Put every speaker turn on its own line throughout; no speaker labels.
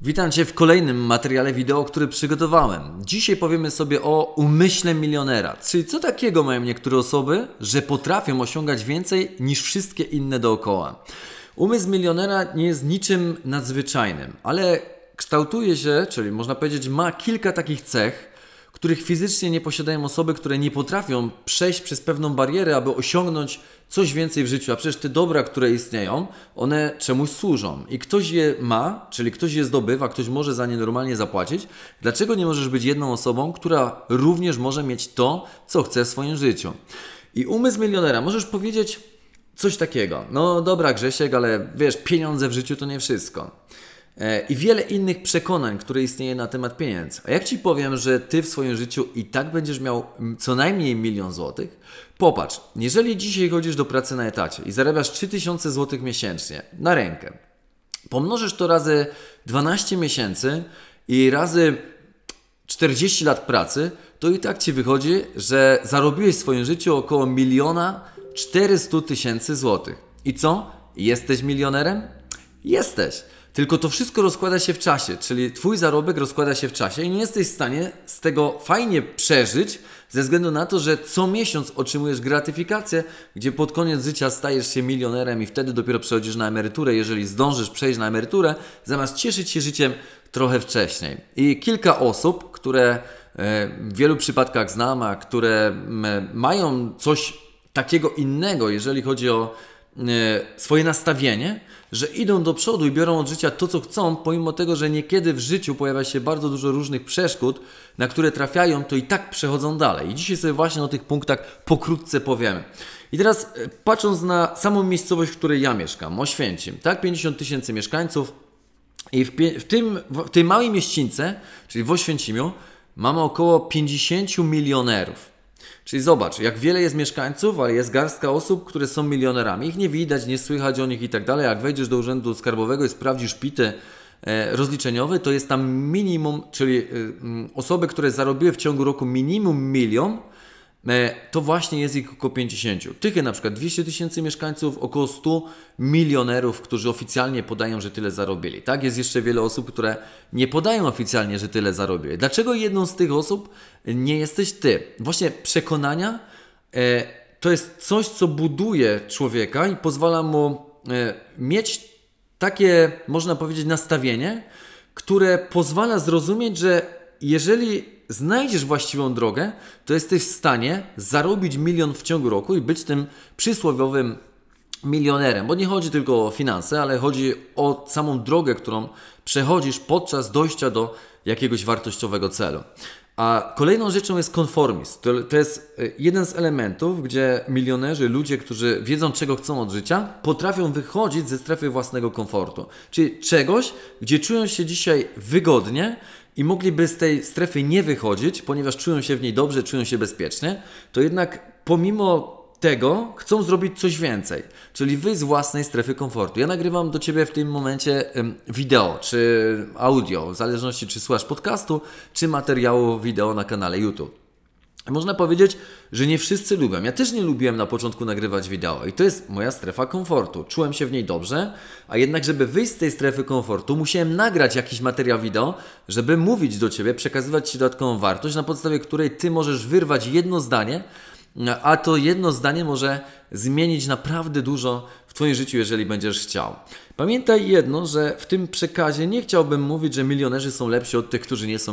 Witam Cię w kolejnym materiale wideo, który przygotowałem. Dzisiaj powiemy sobie o umyśle milionera. Czyli co takiego mają niektóre osoby, że potrafią osiągać więcej niż wszystkie inne dookoła. Umysł milionera nie jest niczym nadzwyczajnym, ale kształtuje się, czyli można powiedzieć, ma kilka takich cech, których fizycznie nie posiadają osoby, które nie potrafią przejść przez pewną barierę, aby osiągnąć coś więcej w życiu. A przecież te dobra, które istnieją, one czemuś służą. I ktoś je ma, czyli ktoś je zdobywa, ktoś może za nie normalnie zapłacić. Dlaczego nie możesz być jedną osobą, która również może mieć to, co chce w swoim życiu? I umysł milionera, możesz powiedzieć coś takiego. No dobra, Grzesiek, ale wiesz, pieniądze w życiu to nie wszystko. E, i wiele innych przekonań, które istnieje na temat pieniędzy. A jak Ci powiem, że Ty w swoim życiu i tak będziesz miał co najmniej milion złotych, popatrz, jeżeli dzisiaj chodzisz do pracy na etacie i zarabiasz 3000 złotych miesięcznie na rękę, pomnożysz to razy 12 miesięcy i razy 40 lat pracy, to i tak Ci wychodzi, że zarobiłeś w swoim życiu około miliona 400 tysięcy złotych. I co? Jesteś milionerem? Jesteś. Tylko to wszystko rozkłada się w czasie, czyli Twój zarobek rozkłada się w czasie i nie jesteś w stanie z tego fajnie przeżyć, ze względu na to, że co miesiąc otrzymujesz gratyfikację, gdzie pod koniec życia stajesz się milionerem i wtedy dopiero przechodzisz na emeryturę, jeżeli zdążysz przejść na emeryturę, zamiast cieszyć się życiem trochę wcześniej. I kilka osób, które e, w wielu przypadkach znam, a które mają coś takiego innego, jeżeli chodzi o swoje nastawienie, że idą do przodu i biorą od życia to, co chcą, pomimo tego, że niekiedy w życiu pojawia się bardzo dużo różnych przeszkód, na które trafiają, to i tak przechodzą dalej. I dzisiaj sobie właśnie o tych punktach pokrótce powiemy. I teraz e, patrząc na samą miejscowość, w której ja mieszkam, Oświęcim, tak, 50 tysięcy mieszkańców i w, w, tym, w tej małej mieścińce, czyli w Oświęcimiu, mamy około 50 milionerów. Czyli zobacz, jak wiele jest mieszkańców, ale jest garstka osób, które są milionerami. Ich nie widać, nie słychać o nich i tak dalej. Jak wejdziesz do urzędu skarbowego i sprawdzisz pity e, rozliczeniowe, to jest tam minimum, czyli e, osoby, które zarobiły w ciągu roku minimum milion, to właśnie jest ich około 50. Tychy na przykład 200 tysięcy mieszkańców, około 100 milionerów, którzy oficjalnie podają, że tyle zarobili. Tak, jest jeszcze wiele osób, które nie podają oficjalnie, że tyle zarobili. Dlaczego jedną z tych osób nie jesteś ty? Właśnie przekonania e, to jest coś, co buduje człowieka i pozwala mu e, mieć takie, można powiedzieć, nastawienie, które pozwala zrozumieć, że jeżeli znajdziesz właściwą drogę, to jesteś w stanie zarobić milion w ciągu roku i być tym przysłowiowym milionerem. Bo nie chodzi tylko o finanse, ale chodzi o samą drogę, którą przechodzisz podczas dojścia do jakiegoś wartościowego celu. A kolejną rzeczą jest konformizm. To, to, jest e, jeden z elementów, gdzie milionerzy, ludzie, którzy wiedzą, czego chcą od życia, potrafią wychodzić ze strefy własnego komfortu. Czyli czegoś, gdzie czują się dzisiaj wygodnie i mogliby z tej strefy nie wychodzić, ponieważ czują się w niej dobrze, czują się bezpiecznie, to jednak pomimo tego chcą zrobić coś więcej, czyli wyjść z własnej strefy komfortu. Ja nagrywam do Ciebie w tym momencie wideo czy audio, w zależności czy słuchasz podcastu, czy materiału wideo na kanale YouTube. Można powiedzieć, że nie wszyscy lubią. Ja też nie lubiłem na początku nagrywać wideo i to jest moja strefa komfortu. Czułem się w niej dobrze, a jednak, żeby wyjść z tej strefy komfortu, musiałem nagrać jakiś materiał wideo, żeby mówić do Ciebie, przekazywać Ci dodatkową wartość, na podstawie której Ty możesz wyrwać jedno zdanie, a to jedno zdanie może zmienić naprawdę dużo w Twoim życiu, jeżeli będziesz chciał. Pamiętaj jedno, że w tym przekazie nie chciałbym mówić, że milionerzy są lepsi od tych, którzy nie są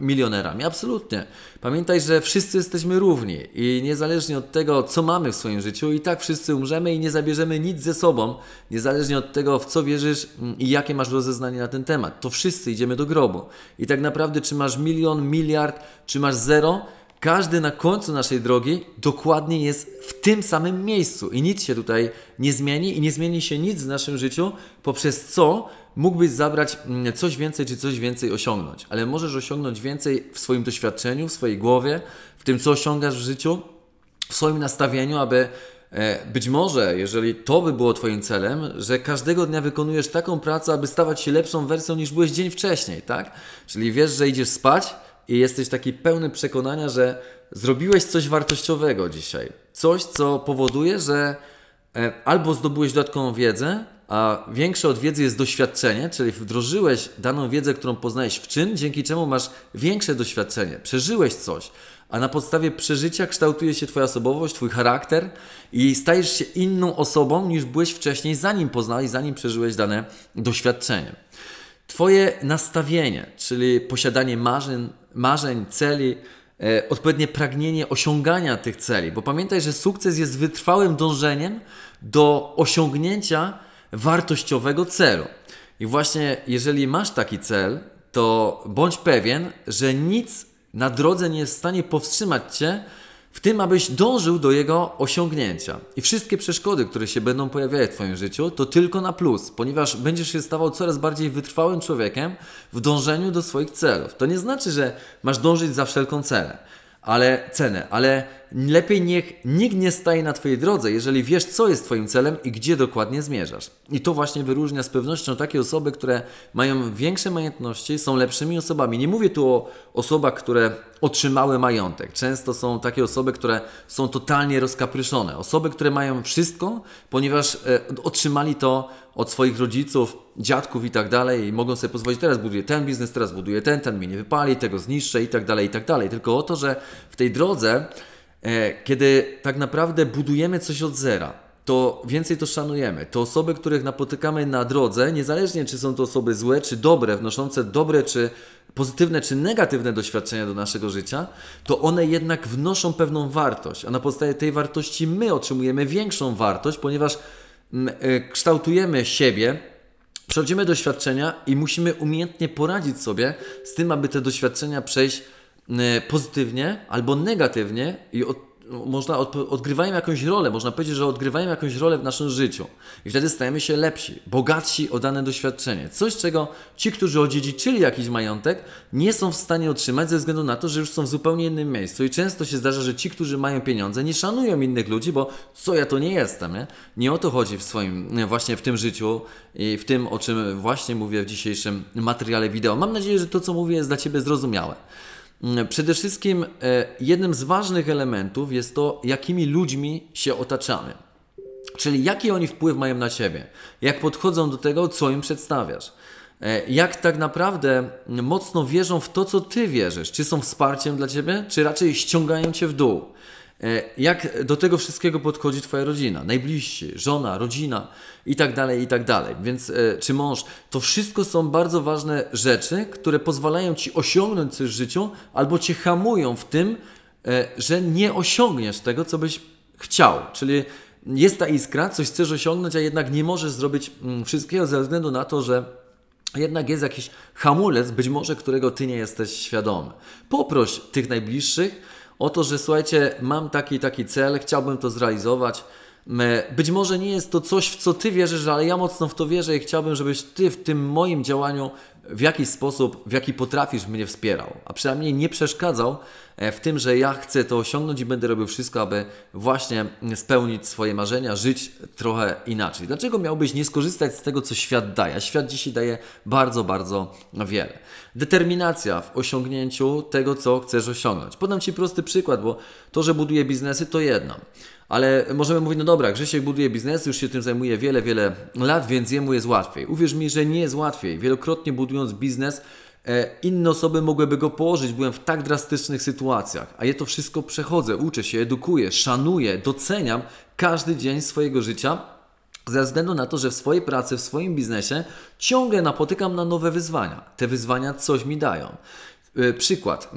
milionerami. Absolutnie. Pamiętaj, że wszyscy jesteśmy równi i niezależnie od tego, co mamy w swoim życiu, i tak wszyscy umrzemy i nie zabierzemy nic ze sobą, niezależnie od tego, w co wierzysz i jakie masz rozeznanie na ten temat. To wszyscy idziemy do grobu. I tak naprawdę, czy masz milion, miliard, czy masz zero, każdy na końcu naszej drogi dokładnie jest w tym samym miejscu i nic się tutaj nie zmieni i nie zmieni się nic w naszym życiu, poprzez co mógłbyś zabrać mm, coś więcej czy coś więcej osiągnąć. Ale możesz osiągnąć więcej w swoim doświadczeniu, w swojej głowie, w tym, co osiągasz w życiu, w swoim nastawieniu, aby e, być może, jeżeli to by było Twoim celem, że każdego dnia wykonujesz taką pracę, aby stawać się lepszą wersją niż byłeś dzień wcześniej, tak? Czyli wiesz, że idziesz spać, i jesteś taki pełny przekonania, że zrobiłeś coś wartościowego dzisiaj. Coś, co powoduje, że e, albo zdobyłeś dodatkową wiedzę, a większe od wiedzy jest doświadczenie, czyli wdrożyłeś daną wiedzę, którą poznałeś w czyn, dzięki czemu masz większe doświadczenie, przeżyłeś coś, a na podstawie przeżycia kształtuje się Twoja osobowość, Twój charakter i stajesz się inną osobą niż byłeś wcześniej, zanim poznałeś, zanim przeżyłeś dane doświadczenie. Twoje nastawienie, czyli posiadanie marzeń, marzeń celi, e, odpowiednie pragnienie osiągania tych celi, bo pamiętaj, że sukces jest wytrwałym dążeniem do osiągnięcia wartościowego celu. I właśnie jeżeli masz taki cel, to bądź pewien, że nic na drodze nie jest w stanie powstrzymać Cię w tym, abyś dążył do jego osiągnięcia. I wszystkie przeszkody, które się będą pojawiały w Twoim życiu, to tylko na plus, ponieważ będziesz się stawał coraz bardziej wytrwałym człowiekiem w dążeniu do swoich celów. To nie znaczy, że masz dążyć za wszelką cenę ale cenę, ale lepiej niech nikt nie staje na Twojej drodze, jeżeli wiesz, co jest Twoim celem i gdzie dokładnie zmierzasz. I to właśnie wyróżnia z pewnością takie osoby, które mają większe majątności, są lepszymi osobami. Nie mówię tu o osobach, które otrzymały majątek. Często są takie osoby, które są totalnie rozkapryszone. Osoby, które mają wszystko, ponieważ e, otrzymali to od swoich rodziców, dziadków i tak dalej i mogą sobie pozwolić, teraz buduję ten biznes, teraz buduję ten, ten mi nie wypali, tego zniszczę i tak dalej, i tak dalej. Tylko o to, że w tej drodze, kiedy tak naprawdę budujemy coś od zera, to więcej to szanujemy. To osoby, których napotykamy na drodze, niezależnie czy są to osoby złe, czy dobre, wnoszące dobre, czy pozytywne, czy negatywne doświadczenia do naszego życia, to one jednak wnoszą pewną wartość, a na podstawie tej wartości my otrzymujemy większą wartość, ponieważ E, kształtujemy siebie, przechodzimy doświadczenia i musimy umiejętnie poradzić sobie z tym, aby te doświadczenia przejść pozytywnie albo negatywnie i od można od, odgrywają jakąś rolę, można powiedzieć, że odgrywają jakąś rolę w naszym życiu. I wtedy stajemy się lepsi, bogatsi o dane doświadczenie. Coś, czego ci, którzy odziedziczyli jakiś majątek, nie są w stanie otrzymać ze względu na to, że już są w zupełnie innym miejscu. I często się zdarza, że ci, którzy mają pieniądze, nie szanują innych ludzi, bo co ja to nie jestem, nie? Nie o to chodzi w swoim, właśnie w tym życiu i w tym, o czym właśnie mówię w dzisiejszym materiale wideo. Mam nadzieję, że to, co mówię, jest dla Ciebie zrozumiałe. Przede wszystkim e, jednym z ważnych elementów jest to, jakimi ludźmi się otaczamy. Czyli jaki oni wpływ mają na ciebie, jak podchodzą do tego, co im przedstawiasz. E, jak tak naprawdę mocno wierzą w to, co ty wierzysz. Czy są wsparciem dla ciebie, czy raczej ściągają cię w dół. E, jak do tego wszystkiego podchodzi Twoja rodzina, najbliżsi, żona, rodzina i tak dalej, i tak dalej. Więc e, czy mąż, to wszystko są bardzo ważne rzeczy, które pozwalają Ci osiągnąć coś w życiu albo Cię hamują w tym, e, że nie osiągniesz tego, co byś chciał. Czyli jest ta iskra, coś chcesz osiągnąć, a jednak nie możesz zrobić mm, wszystkiego ze względu na to, że jednak jest jakiś hamulec, być może którego Ty nie jesteś świadomy. Poproś tych najbliższych, o to, że słuchajcie, mam taki taki cel, chciałbym to zrealizować. Być może nie jest to coś, w co Ty wierzysz, ale ja mocno w to wierzę i chciałbym, żebyś Ty w tym moim działaniu w jakiś sposób, w jaki potrafisz mnie wspierał, a przynajmniej nie przeszkadzał e, w tym, że ja chcę to osiągnąć i będę robił wszystko, aby właśnie spełnić swoje marzenia, żyć trochę inaczej. Dlaczego miałbyś nie skorzystać z tego, co świat daje? Świat dzisiaj daje bardzo, bardzo wiele. Determinacja w osiągnięciu tego, co chcesz osiągnąć. Podam Ci prosty przykład, bo to, że buduję biznesy, to jedno. Ale możemy mówić, no dobra, Grzesiek buduje biznes, już się tym zajmuje wiele, wiele lat, więc jemu jest łatwiej. Uwierz mi, że nie jest łatwiej. Wielokrotnie budując biznes, e, inne osoby mogłyby go położyć. Byłem w tak drastycznych sytuacjach, a ja to wszystko przechodzę, uczę się, edukuję, szanuję, doceniam każdy dzień swojego życia ze względu na to, że w swojej pracy, w swoim biznesie ciągle napotykam na nowe wyzwania. Te wyzwania coś mi dają. E, przykład.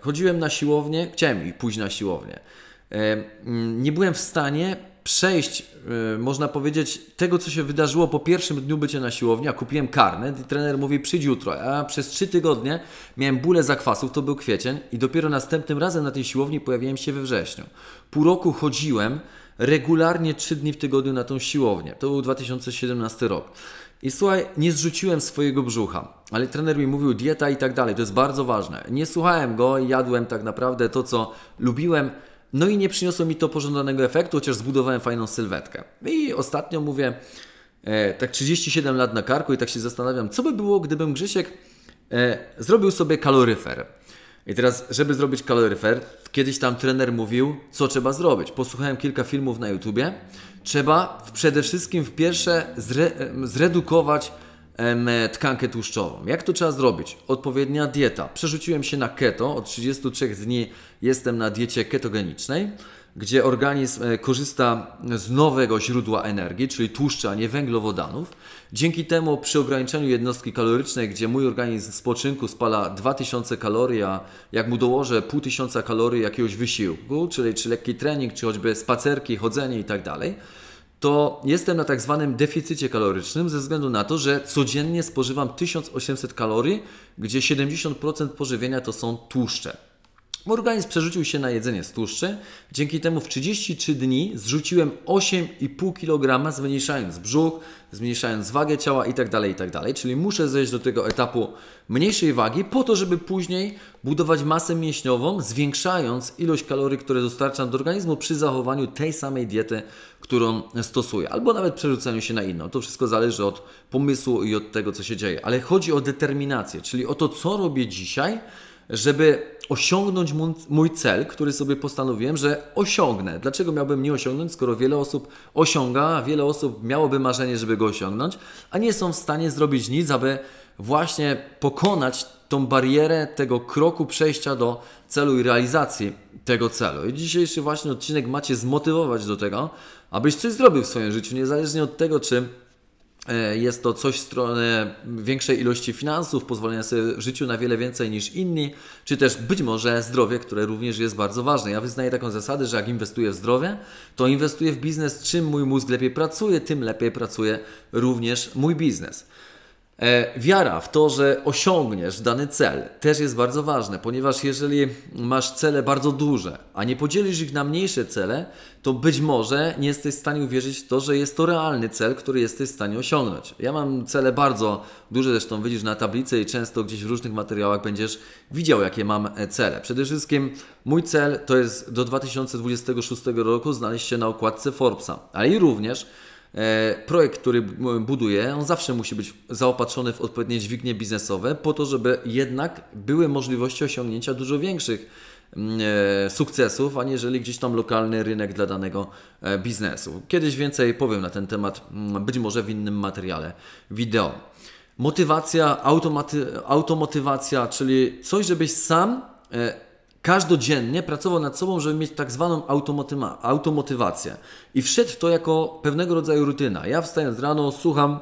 Chodziłem na siłownię, chciałem pójść na siłownię. E, nie byłem w stanie przejść, e, można powiedzieć, tego, co się wydarzyło po pierwszym dniu bycia na siłowni, a kupiłem karnet i trener mówi przyjdź jutro, a przez trzy tygodnie miałem bóle zakwasów, to był kwiecień i dopiero następnym razem na tej siłowni pojawiłem się we wrześniu. Pół roku chodziłem regularnie trzy dni w tygodniu na tą siłownię. To był 2017 rok. I słuchaj, nie zrzuciłem swojego brzucha, ale trener mi mówił dieta i tak dalej, to jest bardzo ważne. Nie słuchałem go jadłem tak naprawdę to, co lubiłem, no i nie przyniosło mi to pożądanego efektu, chociaż zbudowałem fajną sylwetkę. I ostatnio mówię, e, tak 37 lat na karku i tak się zastanawiam, co by było, gdybym Grzesiek e, zrobił sobie kaloryfer. I teraz, żeby zrobić kaloryfer, kiedyś tam trener mówił, co trzeba zrobić. Posłuchałem kilka filmów na YouTubie. Trzeba przede wszystkim w pierwsze zre, zredukować em, tkankę tłuszczową. Jak to trzeba zrobić? Odpowiednia dieta. Przerzuciłem się na keto. Od 33 dni jestem na diecie ketogenicznej gdzie organizm e, korzysta z nowego źródła energii, czyli tłuszcza, a nie węglowodanów. Dzięki temu przy ograniczeniu jednostki kalorycznej, gdzie mój organizm z spoczynku spala 2000 kalorii, a jak mu dołożę 1500 kalorii jakiegoś wysiłku, czyli czy lekki trening, czy choćby spacerki, chodzenie i tak to jestem na tak zwanym deficycie kalorycznym ze względu na to, że codziennie spożywam 1800 kalorii, gdzie 70% pożywienia to są tłuszcze. Organizm przerzucił się na jedzenie z tłuszczy. Dzięki temu w 33 dni zrzuciłem 8,5 kg, zmniejszając brzuch, zmniejszając wagę ciała itd., tak itd. Tak Czyli muszę zejść do tego etapu mniejszej wagi po to, żeby później budować masę mięśniową, zwiększając ilość kalorii, które dostarczam do organizmu przy zachowaniu tej samej diety, którą stosuję, albo nawet przerzuceniu się na inną. To wszystko zależy od pomysłu i od tego, co się dzieje. Ale chodzi o determinację, czyli o to, co robię dzisiaj, żeby osiągnąć mój cel, który sobie postanowiłem, że osiągnę. Dlaczego miałbym nie osiągnąć, skoro wiele osób osiąga, wiele osób miałoby marzenie, żeby go osiągnąć, a nie są w stanie zrobić nic, aby właśnie pokonać tą barierę tego kroku przejścia do celu i realizacji tego celu. I dzisiejszy właśnie odcinek macie zmotywować do tego, abyś coś zrobił w swoim życiu, niezależnie od tego, czy jest to coś w stronę większej ilości finansów, pozwolenia sobie w życiu na wiele więcej niż inni, czy też być może zdrowie, które również jest bardzo ważne. Ja wyznaję taką zasadę, że jak inwestuję w zdrowie, to inwestuję w biznes. Czym mój mózg lepiej pracuje, tym lepiej pracuje również mój biznes. E, wiara w to, że osiągniesz dany cel też jest bardzo ważne, ponieważ jeżeli masz cele bardzo duże, a nie podzielisz ich na mniejsze cele, to być może nie jesteś w stanie uwierzyć w to, że jest to realny cel, który jesteś w stanie osiągnąć. Ja mam cele bardzo duże, zresztą widzisz na tablicy i często gdzieś w różnych materiałach będziesz widział, jakie mam e, cele. Przede wszystkim mój cel to jest do 2026 roku znaleźć się na okładce Forbesa, ale i również projekt, który buduję, on zawsze musi być zaopatrzony w odpowiednie dźwignie biznesowe, po to, żeby jednak były możliwości osiągnięcia dużo większych e, sukcesów, aniżeli gdzieś tam lokalny rynek dla danego e, biznesu. Kiedyś więcej powiem na ten temat, być może w innym materiale wideo. Motywacja, automotywacja, czyli coś, żebyś sam każdodziennie pracował nad sobą, żeby mieć tak zwaną automotywację. I wszedł w to jako pewnego rodzaju rutyna. Ja wstając rano, słucham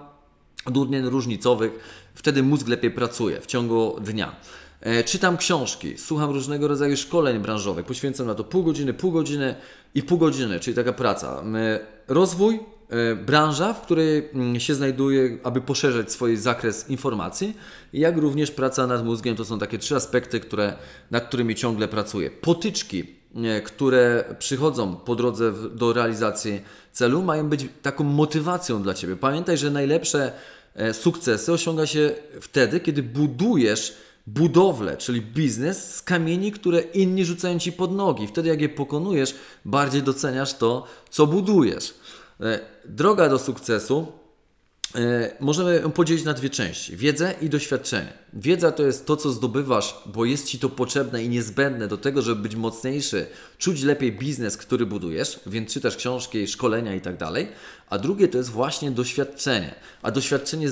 dudnień różnicowych, wtedy mózg lepiej pracuje w ciągu dnia. E, czytam książki, słucham różnego rodzaju szkoleń branżowych, poświęcam na to pół godziny, pół godziny i pół godziny, czyli taka praca. E, rozwój, branża, w której mm, się znajduje, aby poszerzać swój zakres informacji, jak również praca nad mózgiem. To są takie trzy aspekty, które, nad którymi ciągle pracuję. Potyczki, e, które przychodzą po drodze do realizacji celu, mają być taką motywacją dla Ciebie. Pamiętaj, że najlepsze e, sukcesy osiąga się wtedy, kiedy budujesz budowlę, czyli biznes z kamieni, które inni rzucają Ci pod nogi. Wtedy, jak je pokonujesz, bardziej doceniasz to, co budujesz. E, droga do sukcesu e, możemy ją podzielić na dwie części: wiedzę i doświadczenie. Wiedza to jest to, co zdobywasz, bo jest ci to potrzebne i niezbędne do tego, żeby być mocniejszy, czuć lepiej biznes, który budujesz, więc czytasz książki, szkolenia i tak. A drugie to jest właśnie doświadczenie. A doświadczenie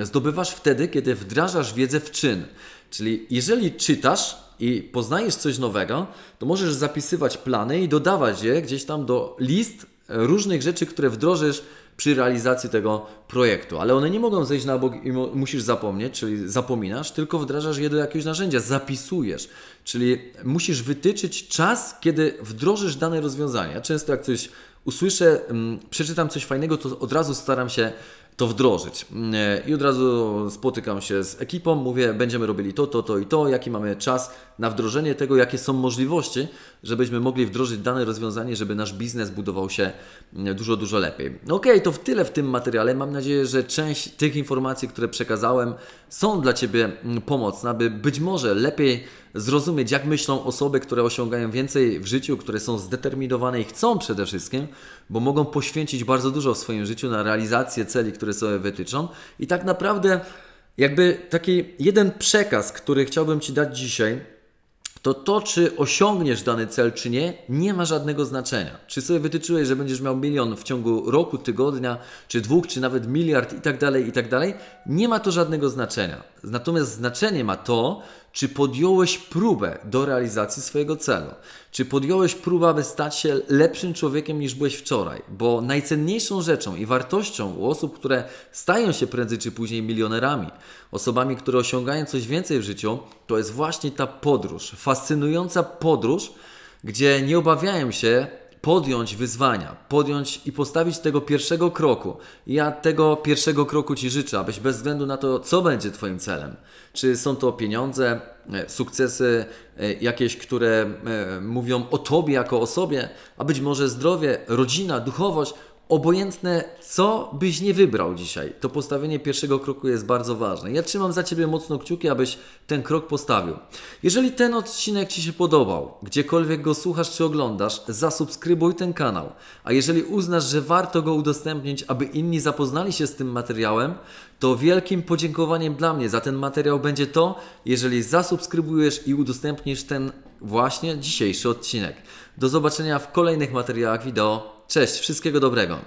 e, zdobywasz wtedy, kiedy wdrażasz wiedzę w czyn. Czyli jeżeli czytasz i poznajesz coś nowego, to możesz zapisywać plany i dodawać je gdzieś tam do list różnych rzeczy, które wdrożysz przy realizacji tego projektu, ale one nie mogą zejść na bok i musisz zapomnieć, czyli zapominasz, tylko wdrażasz je do jakiegoś narzędzia, zapisujesz, czyli musisz wytyczyć czas, kiedy wdrożysz dane rozwiązanie. Ja często jak coś usłyszę, mm, przeczytam coś fajnego, to od razu staram się to wdrożyć. Mm, I od razu spotykam się z ekipą, mówię, będziemy robili to, to, to i to, jaki mamy czas na wdrożenie tego, jakie są możliwości, żebyśmy mogli wdrożyć dane rozwiązanie, żeby nasz biznes budował się mm, dużo, dużo lepiej. Ok, to w tyle w tym materiale. Mam nadzieję, że część tych informacji, które przekazałem, są dla Ciebie mm, pomocne, aby być może lepiej zrozumieć, jak myślą osoby, które osiągają więcej w życiu, które są zdeterminowane i chcą przede wszystkim, bo mogą poświęcić bardzo dużo w swoim życiu na realizację celi, które sobie wytyczą. I tak naprawdę, jakby taki jeden przekaz, który chciałbym Ci dać dzisiaj, to to, czy osiągniesz dany cel, czy nie, nie ma żadnego znaczenia. Czy sobie wytyczyłeś, że będziesz miał milion w ciągu roku, tygodnia, czy dwóch, czy nawet miliard i tak dalej, i tak dalej, nie ma to żadnego znaczenia. Natomiast znaczenie ma to, czy podjąłeś próbę do realizacji swojego celu. Czy podjąłeś próbę, aby stać się lepszym człowiekiem niż byłeś wczoraj? Bo najcenniejszą rzeczą i wartością u osób, które stają się prędzej czy później milionerami, osobami, które osiągają coś więcej w życiu, to jest właśnie ta podróż. Fascynująca podróż, gdzie nie obawiają się podjąć wyzwania, podjąć i postawić tego pierwszego kroku. Ja tego pierwszego kroku Ci życzę, abyś bez względu na to, co będzie Twoim celem, czy są to pieniądze, e, sukcesy e, jakieś, które e, mówią o Tobie jako osobie, a być może zdrowie, rodzina, duchowość, Obojętne, co byś nie wybrał dzisiaj, to postawienie pierwszego kroku jest bardzo ważne. Ja trzymam za Ciebie mocno kciuki, abyś ten krok postawił. Jeżeli ten odcinek Ci się podobał, gdziekolwiek go słuchasz czy oglądasz, zasubskrybuj ten kanał. A jeżeli uznasz, że warto go udostępnić, aby inni zapoznali się z tym materiałem, to wielkim podziękowaniem dla mnie za ten materiał będzie to, jeżeli zasubskrybujesz i udostępnisz ten właśnie dzisiejszy odcinek. Do zobaczenia w kolejnych materiałach wideo. Cześć, wszystkiego dobrego.